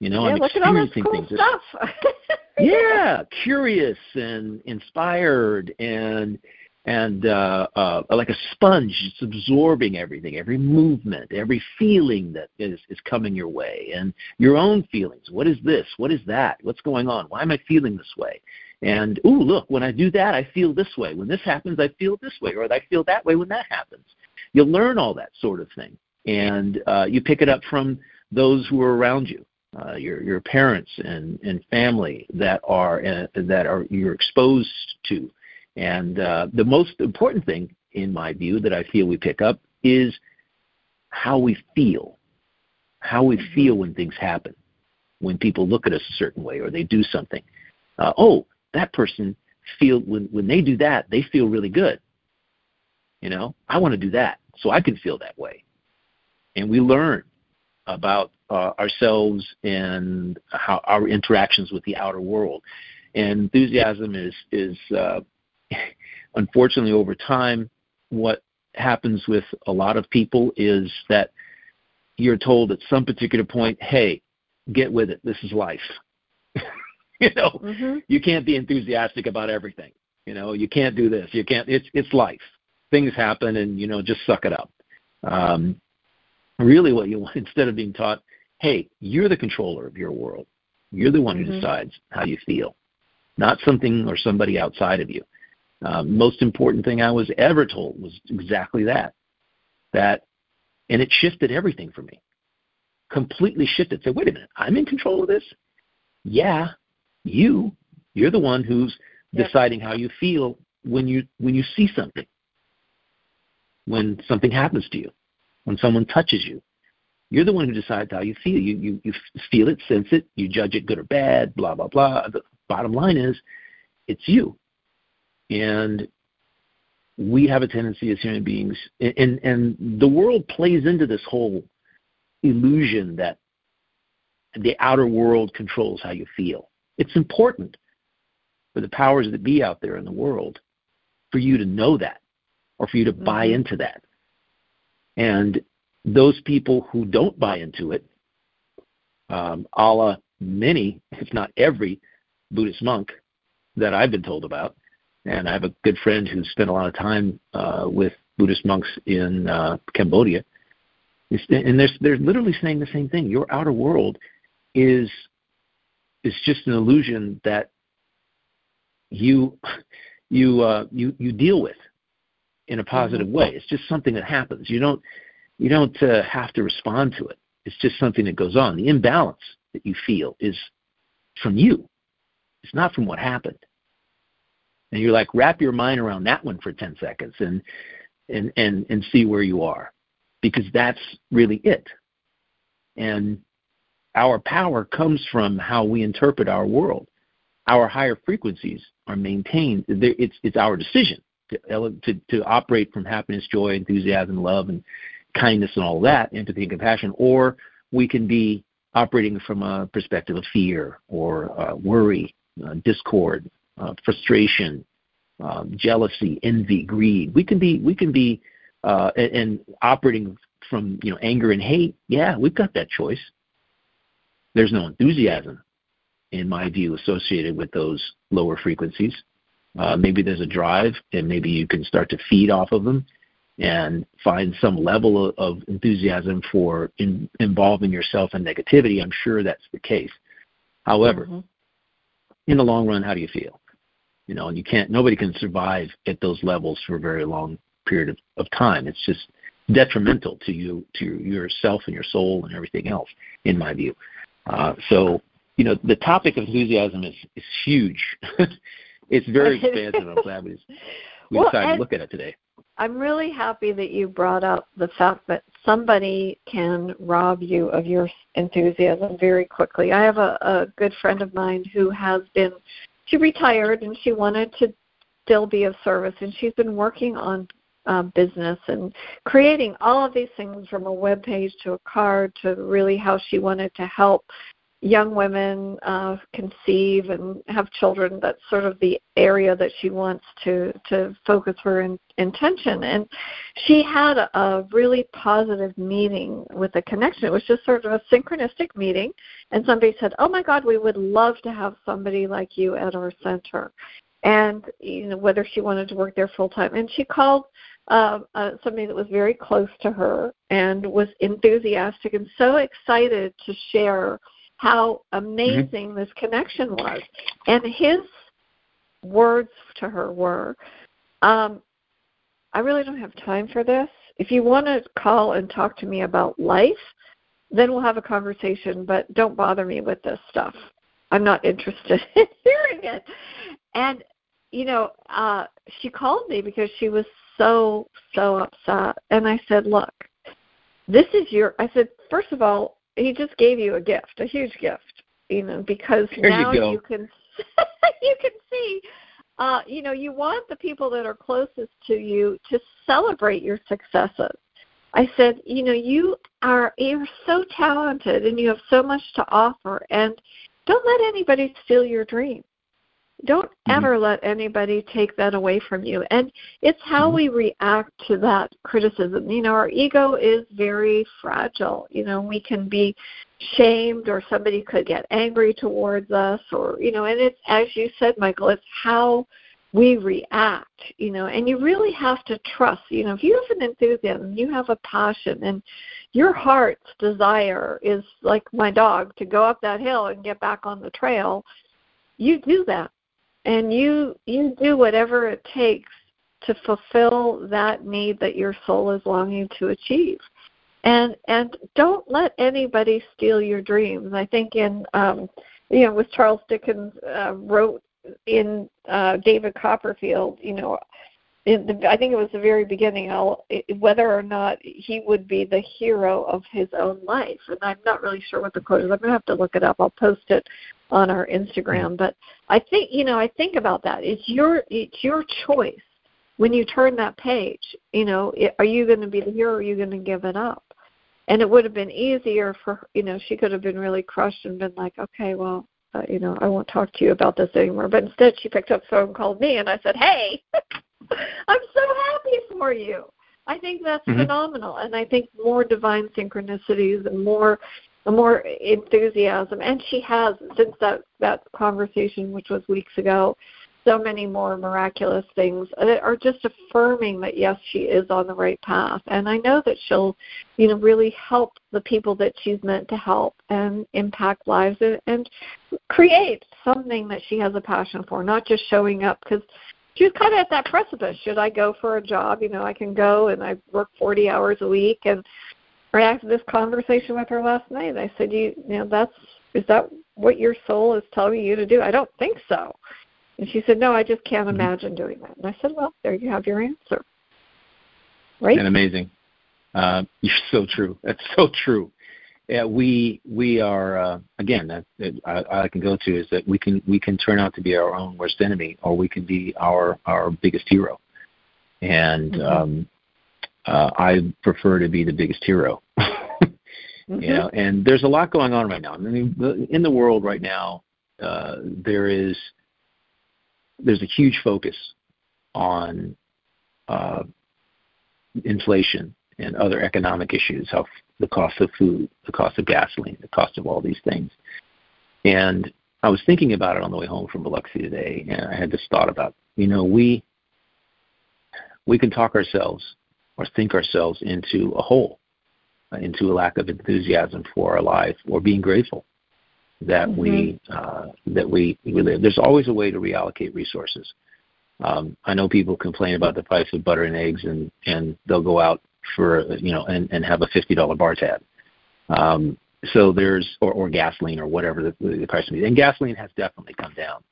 you know, yeah, I'm look at all this cool things. stuff. yeah, curious and inspired and and uh, uh, like a sponge, it's absorbing everything, every movement, every feeling that is, is coming your way, and your own feelings. What is this? What is that? What's going on? Why am I feeling this way? And ooh, look, when I do that, I feel this way. When this happens, I feel this way, or I feel that way when that happens. You learn all that sort of thing, and uh, you pick it up from those who are around you uh, your your parents and and family that are uh, that are you're exposed to, and uh, the most important thing, in my view, that I feel we pick up is how we feel, how we mm-hmm. feel when things happen, when people look at us a certain way or they do something. Uh, oh, that person feel when when they do that, they feel really good. You know, I want to do that, so I can feel that way. And we learn about uh, ourselves and how our interactions with the outer world. And enthusiasm is is uh, unfortunately over time what happens with a lot of people is that you're told at some particular point, hey, get with it. This is life. you know, mm-hmm. you can't be enthusiastic about everything. You know, you can't do this. You can't. It's it's life. Things happen, and you know, just suck it up. Um, really, what you want instead of being taught, hey, you're the controller of your world. You're the one who mm-hmm. decides how you feel, not something or somebody outside of you. Um, most important thing I was ever told was exactly that. That, and it shifted everything for me. Completely shifted. Say, wait a minute, I'm in control of this. Yeah, you. You're the one who's yep. deciding how you feel when you when you see something, when something happens to you, when someone touches you, you're the one who decides how you feel. You, you, you feel it, sense it, you judge it good or bad, blah, blah, blah. The bottom line is it's you. And we have a tendency as human beings, and and the world plays into this whole illusion that the outer world controls how you feel. It's important for the powers that be out there in the world for you to know that or for you to mm-hmm. buy into that. And those people who don't buy into it, um, a la many, if not every, Buddhist monk that I've been told about, and I have a good friend who spent a lot of time uh, with Buddhist monks in uh, Cambodia, and they're they're literally saying the same thing. Your outer world is is just an illusion that you you uh, you you deal with in a positive mm-hmm. way. It's just something that happens. You don't you don't uh, have to respond to it. It's just something that goes on. The imbalance that you feel is from you. It's not from what happened. And you're like, wrap your mind around that one for 10 seconds and and and and see where you are, because that's really it. And our power comes from how we interpret our world. Our higher frequencies are maintained. It's it's our decision to to, to operate from happiness, joy, enthusiasm, love, and kindness, and all that, empathy and compassion, or we can be operating from a perspective of fear or uh, worry, uh, discord, uh, frustration, um, jealousy, envy, greed. We can be we can be uh, and, and operating from you know anger and hate. Yeah, we've got that choice. There's no enthusiasm, in my view, associated with those lower frequencies. Uh, maybe there's a drive, and maybe you can start to feed off of them and find some level of enthusiasm for in, involving yourself in negativity. I'm sure that's the case. However, mm-hmm. in the long run, how do you feel? You know, and you can't. Nobody can survive at those levels for a very long period of, of time. It's just detrimental to you, to yourself and your soul and everything else, in my view. Uh, so, you know, the topic of enthusiasm is is huge. it's very expansive. I'm glad we, we well, decided to look at it today. I'm really happy that you brought up the fact that somebody can rob you of your enthusiasm very quickly. I have a, a good friend of mine who has been, she retired and she wanted to still be of service, and she's been working on uh, business and creating all of these things from a web page to a card to really how she wanted to help young women uh, conceive and have children. That's sort of the area that she wants to to focus her in, intention. And she had a, a really positive meeting with a connection. It was just sort of a synchronistic meeting, and somebody said, "Oh my God, we would love to have somebody like you at our center." And you know whether she wanted to work there full time, and she called uh, uh, somebody that was very close to her and was enthusiastic and so excited to share how amazing mm-hmm. this connection was. And his words to her were, um, I really don't have time for this. If you want to call and talk to me about life, then we'll have a conversation, but don't bother me with this stuff. I'm not interested in hearing it. And, you know, uh, she called me because she was so, so upset. And I said, look, this is your, I said, first of all, he just gave you a gift, a huge gift, you know, because there now you, you can you can see uh, you know, you want the people that are closest to you to celebrate your successes. I said, you know, you are you're so talented and you have so much to offer and don't let anybody steal your dream. Don't mm-hmm. ever let anybody take that away from you. And it's how mm-hmm. we react to that criticism. You know, our ego is very fragile. You know, we can be shamed or somebody could get angry towards us or, you know, and it's, as you said, Michael, it's how we react, you know, and you really have to trust. You know, if you have an enthusiasm, you have a passion, and your heart's desire is like my dog to go up that hill and get back on the trail, you do that and you you do whatever it takes to fulfill that need that your soul is longing to achieve. And and don't let anybody steal your dreams. I think in um you know with charles dickens uh, wrote in uh david copperfield you know the, I think it was the very beginning, I'll, whether or not he would be the hero of his own life. And I'm not really sure what the quote is. I'm going to have to look it up. I'll post it on our Instagram. But I think you know I think about that. It's your it's your choice when you turn that page, you know, are you going to be the hero or are you going to give it up? And it would have been easier for, you know, she could have been really crushed and been like, okay, well, uh, you know, I won't talk to you about this anymore. But instead, she picked up the phone called me, and I said, hey, I'm so happy for you. I think that's mm-hmm. phenomenal, and I think more divine synchronicities and more more enthusiasm. And she has since that that conversation, which was weeks ago, so many more miraculous things that are just affirming that yes, she is on the right path. And I know that she'll, you know, really help the people that she's meant to help and impact lives and, and create something that she has a passion for, not just showing up because she was kind of at that precipice. Should I go for a job? You know, I can go and I work 40 hours a week. And right after this conversation with her last night, I said, you, you know, that's is that what your soul is telling you to do? I don't think so. And she said, No, I just can't mm-hmm. imagine doing that. And I said, Well, there you have your answer. Right? And amazing. Uh, you're so true. That's so true. Yeah, we we are uh, again that, that I, I can go to is that we can we can turn out to be our own worst enemy, or we can be our our biggest hero. And mm-hmm. um, uh, I prefer to be the biggest hero. mm-hmm. You know, and there's a lot going on right now. I mean, in the world right now, uh, there is there's a huge focus on uh, inflation and other economic issues, how the cost of food, the cost of gasoline, the cost of all these things. And I was thinking about it on the way home from Biloxi today, and I had this thought about, you know, we we can talk ourselves or think ourselves into a hole, uh, into a lack of enthusiasm for our life, or being grateful that mm-hmm. we uh, that we, we live. There's always a way to reallocate resources. Um, I know people complain about the price of butter and eggs, and and they'll go out for you know and and have a fifty dollar bar tab. Um, so there's or, or gasoline or whatever the, the price may be, and gasoline has definitely come down.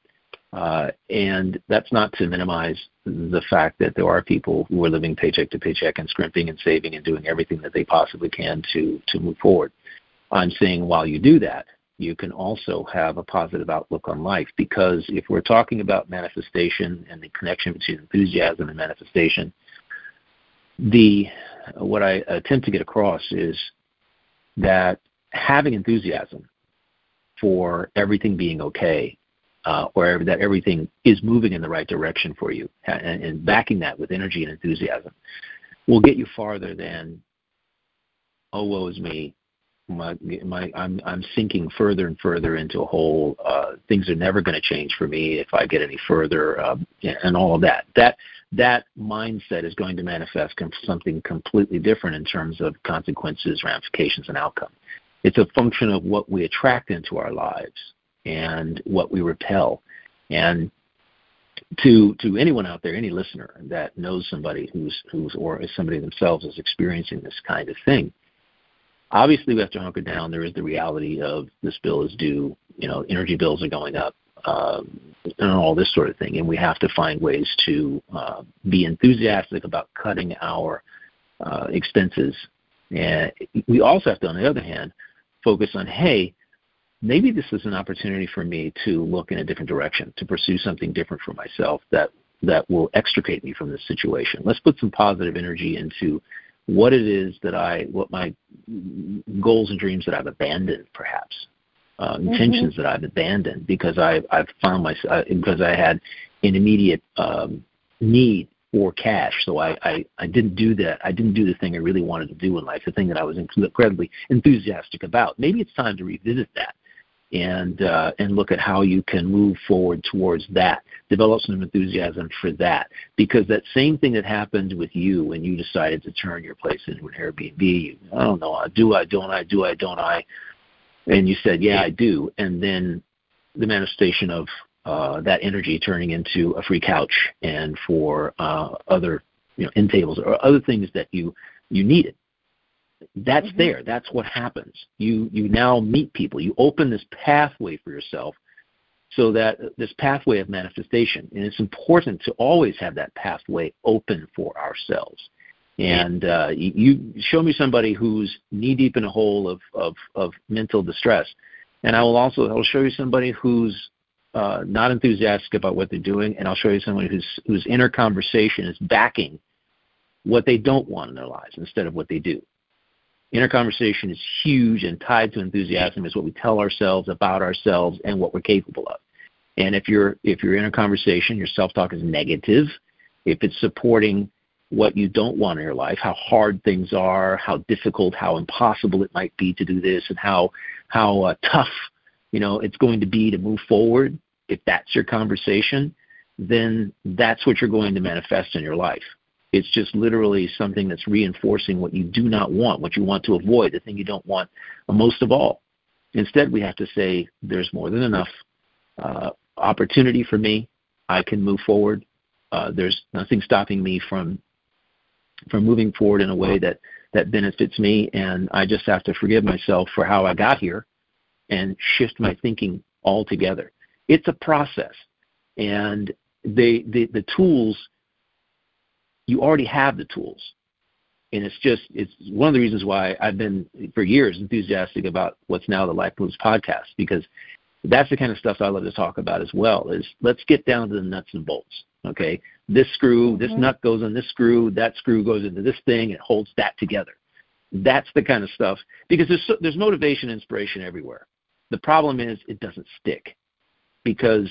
Uh, and that's not to minimize the fact that there are people who are living paycheck to paycheck and scrimping and saving and doing everything that they possibly can to to move forward. I'm saying while you do that, you can also have a positive outlook on life because if we're talking about manifestation and the connection between enthusiasm and manifestation, the what I attempt to get across is that having enthusiasm for everything being okay, uh, or that everything is moving in the right direction for you, and, and backing that with energy and enthusiasm, will get you farther than, oh woe is me, my my I'm I'm sinking further and further into a hole. Uh, things are never going to change for me if I get any further, uh, and all of that. That that mindset is going to manifest something completely different in terms of consequences, ramifications, and outcome. It's a function of what we attract into our lives and what we repel. And to to anyone out there, any listener that knows somebody who's who's or is somebody themselves is experiencing this kind of thing Obviously, we have to hunker down. There is the reality of this bill is due. You know, energy bills are going up, um, and all this sort of thing. And we have to find ways to uh, be enthusiastic about cutting our uh, expenses. And we also have to, on the other hand, focus on, hey, maybe this is an opportunity for me to look in a different direction, to pursue something different for myself that that will extricate me from this situation. Let's put some positive energy into what it is that I, what my goals and dreams that I've abandoned, perhaps uh, mm-hmm. intentions that I've abandoned because I, I've found myself uh, because I had an immediate um, need for cash. So I, I, I didn't do that. I didn't do the thing I really wanted to do in life, the thing that I was incredibly enthusiastic about. Maybe it's time to revisit that and uh, and look at how you can move forward towards that. Develop some enthusiasm for that, because that same thing that happened with you when you decided to turn your place into an Airbnb. You, I don't know, do I, don't I, do I, don't I? And you said, yeah, I do. And then the manifestation of uh, that energy turning into a free couch and for uh, other you know end tables or other things that you you needed. That's mm-hmm. there. That's what happens. You you now meet people. You open this pathway for yourself so that this pathway of manifestation and it's important to always have that pathway open for ourselves and uh, you show me somebody who's knee deep in a hole of, of, of mental distress and i will also i will show you somebody who's uh, not enthusiastic about what they're doing, and I'll show you someone whose whose inner conversation is backing what they don't want in their lives instead of what they do. Inner conversation is huge and tied to enthusiasm is what we tell ourselves about ourselves and what we're capable of. And if your if your inner conversation, your self talk is negative, if it's supporting what you don't want in your life, how hard things are, how difficult, how impossible it might be to do this, and how how uh, tough you know it's going to be to move forward. If that's your conversation, then that's what you're going to manifest in your life. It's just literally something that's reinforcing what you do not want, what you want to avoid, the thing you don't want most of all. Instead, we have to say, there's more than enough uh, opportunity for me. I can move forward. Uh, there's nothing stopping me from from moving forward in a way that that benefits me, and I just have to forgive myself for how I got here and shift my thinking altogether. It's a process, and the the, the tools you already have the tools, and it's just it's one of the reasons why I've been for years enthusiastic about what's now the Life Moves podcast because that's the kind of stuff I love to talk about as well. Is let's get down to the nuts and bolts. Okay, this screw, this mm-hmm. nut goes on this screw, that screw goes into this thing, and holds that together. That's the kind of stuff because there's there's motivation, inspiration everywhere. The problem is it doesn't stick because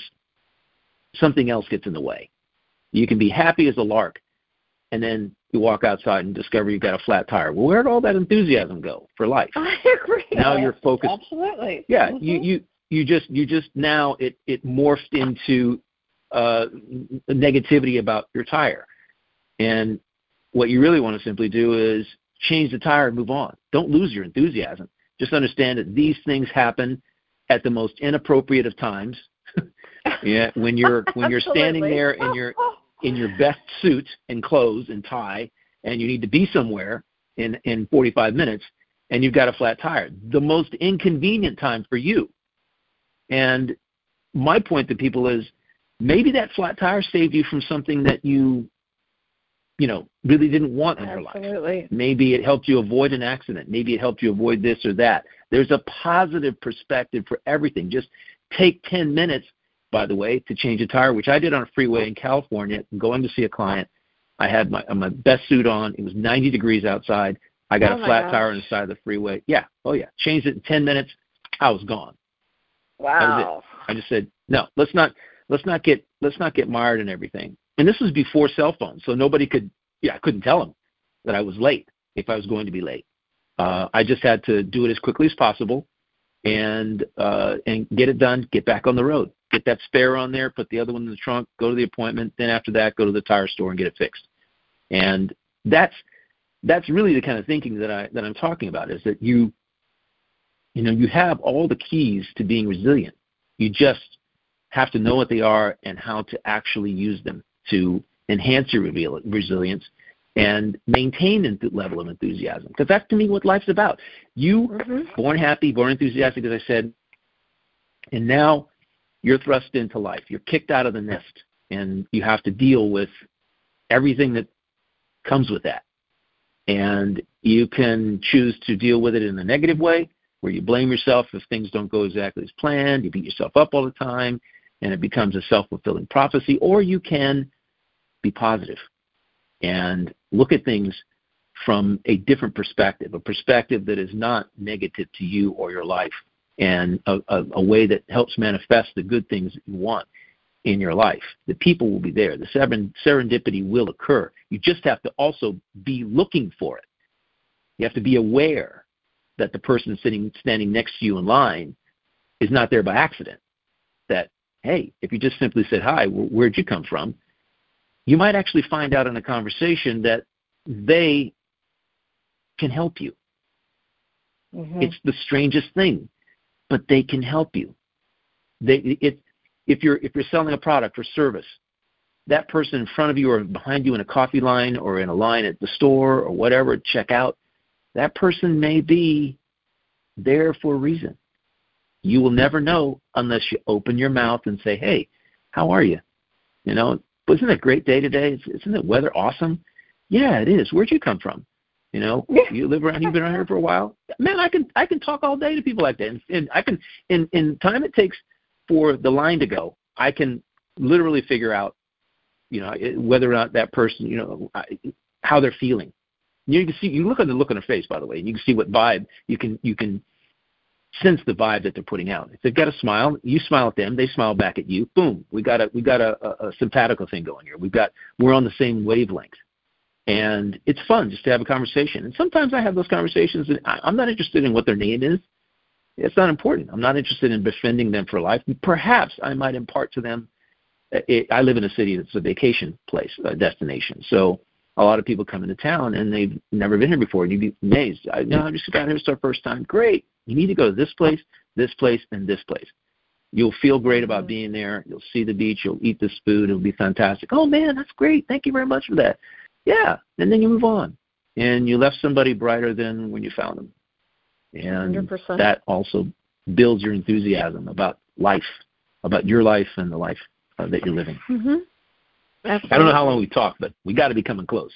something else gets in the way. You can be happy as a lark, and then you walk outside and discover you've got a flat tire. Well, where'd all that enthusiasm go for life? I agree. Now you're focused. Absolutely. Yeah, mm-hmm. you you you just you just now it it morphed into uh, negativity about your tire, and what you really want to simply do is change the tire and move on. Don't lose your enthusiasm. Just understand that these things happen at the most inappropriate of times. yeah, when you're when you're standing there in your in your best suit and clothes and tie, and you need to be somewhere in in 45 minutes, and you've got a flat tire. The most inconvenient time for you and my point to people is maybe that flat tire saved you from something that you you know really didn't want in Absolutely. your life. Maybe it helped you avoid an accident. Maybe it helped you avoid this or that. There's a positive perspective for everything. Just take 10 minutes by the way to change a tire which i did on a freeway in california. Going to see a client. I had my my best suit on. It was 90 degrees outside. I got oh a flat gosh. tire on the side of the freeway. Yeah. Oh yeah. Changed it in 10 minutes. I was gone Wow. I just said, no, let's not let's not get let's not get mired in everything. And this was before cell phones, so nobody could yeah, I couldn't tell them that I was late if I was going to be late. Uh, I just had to do it as quickly as possible and uh, and get it done, get back on the road. Get that spare on there, put the other one in the trunk, go to the appointment, then after that go to the tire store and get it fixed. And that's that's really the kind of thinking that I that I'm talking about is that you you know, you have all the keys to being resilient. You just have to know what they are and how to actually use them to enhance your resilience and maintain a level of enthusiasm. Because that's to me what life's about. You mm-hmm. born happy, born enthusiastic, as I said, and now you're thrust into life. You're kicked out of the nest, and you have to deal with everything that comes with that. And you can choose to deal with it in a negative way, where you blame yourself if things don't go exactly as planned, you beat yourself up all the time, and it becomes a self fulfilling prophecy, or you can be positive and look at things from a different perspective, a perspective that is not negative to you or your life, and a, a, a way that helps manifest the good things that you want in your life. The people will be there. The serendipity will occur. You just have to also be looking for it. You have to be aware that the person sitting standing next to you in line is not there by accident. That hey, if you just simply said hi, where'd you come from? You might actually find out in a conversation that they can help you. Mm-hmm. It's the strangest thing, but they can help you. They it if you're if you're selling a product or service, that person in front of you or behind you in a coffee line or in a line at the store or whatever, check out, that person may be there for a reason. You will never know unless you open your mouth and say, "Hey, how are you?" You know, isn't it a great day today? Isn't the weather awesome? Yeah, it is. Where'd you come from? You know, you live around. You've been around here for a while. Man, I can I can talk all day to people like that, and, and I can in in time it takes for the line to go, I can literally figure out, you know, whether or not that person, you know, how they're feeling. You can see, you look at the look on their face, by the way, and you can see what vibe you can you can sense the vibe that they're putting out. If they've got a smile, you smile at them, they smile back at you. Boom, we got a we got a, a, a thing going here. We've got we're on the same wavelength, and it's fun just to have a conversation. And sometimes I have those conversations, and I, I'm not interested in what their name is. It's not important. I'm not interested in befriending them for life. Perhaps I might impart to them. It, I live in a city that's a vacation place, a destination. So a lot of people come into town and they've never been here before, and you'd be amazed. I know I just got here. It's our first time. Great. You need to go to this place, this place, and this place. You'll feel great about mm-hmm. being there. You'll see the beach. You'll eat this food. It'll be fantastic. Oh man, that's great. Thank you very much for that. Yeah, and then you move on, and you left somebody brighter than when you found them, and 100%. that also builds your enthusiasm about life, about your life and the life uh, that you're living. Mm-hmm. I don't know how long we talked, but we got to be coming close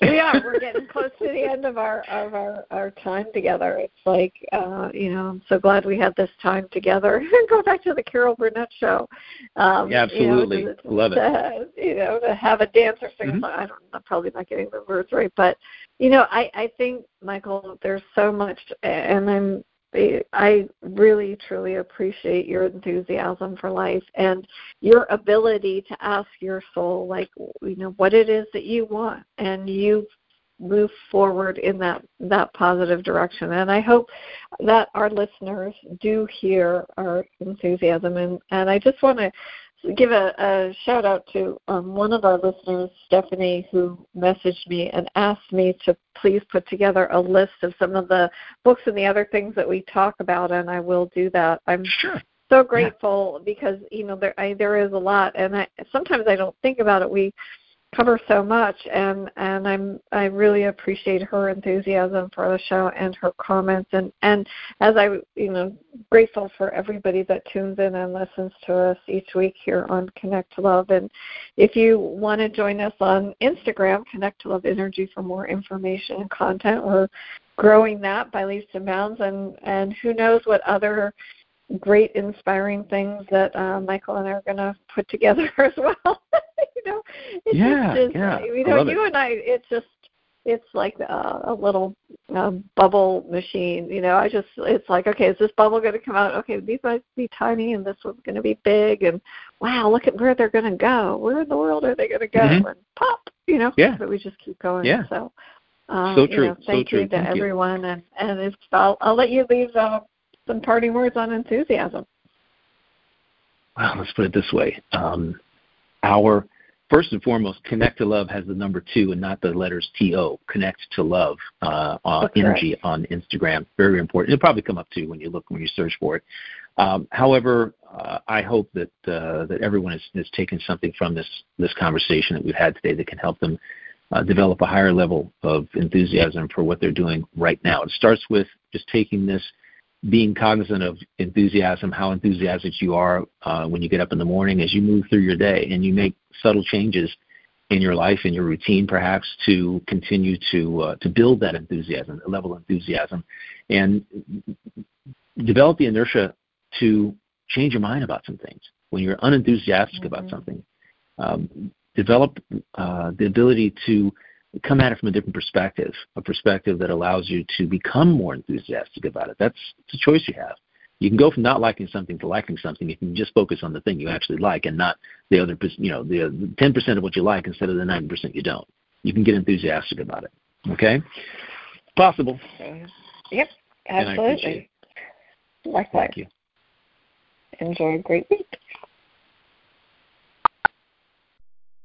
we are. We're getting close to the end of our of our our time together. It's like uh, you know, I'm so glad we had this time together. Go back to the Carol Burnett show. Um, yeah, absolutely, you know, to, love it. To, you know, to have a dancer or sing. Mm-hmm. I don't. I'm probably not getting the words right, but you know, I I think Michael, there's so much, and I'm I really truly appreciate your enthusiasm for life and your ability to ask your soul like you know what it is that you want and you move forward in that that positive direction. And i hope that our listeners do hear our enthusiasm and and i just want to give a, a shout out to um, one of our listeners, Stephanie, who messaged me and asked me to please put together a list of some of the books and the other things that we talk about, and I will do that. I'm sure. so grateful yeah. because you know there I, there is a lot, and I, sometimes I don't think about it. We cover so much and and I'm I really appreciate her enthusiasm for the show and her comments and and as I you know grateful for everybody that tunes in and listens to us each week here on Connect to Love and if you want to join us on Instagram Connect to Love Energy for more information and content we're growing that by leaps and bounds and and who knows what other great inspiring things that uh, Michael and I are going to put together as well. it's yeah, just, yeah. You know, you it. and I, it's just it's like a, a little uh, bubble machine. You know, I just it's like okay, is this bubble going to come out? Okay, these might be tiny, and this one's going to be big, and wow, look at where they're going to go. Where in the world are they going to go? Mm-hmm. And pop, you know. Yeah. But we just keep going. Yeah. So. Uh, so true. You know, thank so you true. to thank everyone, you. and and it's, I'll I'll let you leave uh, some parting words on enthusiasm. Well, let's put it this way. Um, our first and foremost, Connect to Love has the number two and not the letters T O. Connect to Love uh, uh, energy on Instagram. Very important. It'll probably come up too when you look when you search for it. Um, however, uh, I hope that uh, that everyone has, has taken something from this this conversation that we've had today that can help them uh, develop a higher level of enthusiasm for what they're doing right now. It starts with just taking this being cognizant of enthusiasm, how enthusiastic you are uh, when you get up in the morning as you move through your day and you make subtle changes in your life and your routine perhaps to continue to uh, to build that enthusiasm, a level of enthusiasm, and develop the inertia to change your mind about some things. When you're unenthusiastic mm-hmm. about something, um, develop uh, the ability to come at it from a different perspective, a perspective that allows you to become more enthusiastic about it. That's it's a choice you have. You can go from not liking something to liking something if you can just focus on the thing you actually like and not the other, you know, the ten percent of what you like instead of the ninety percent you don't. You can get enthusiastic about it. Okay, possible. Yep, absolutely. Likewise. Thank you. Enjoy a great week.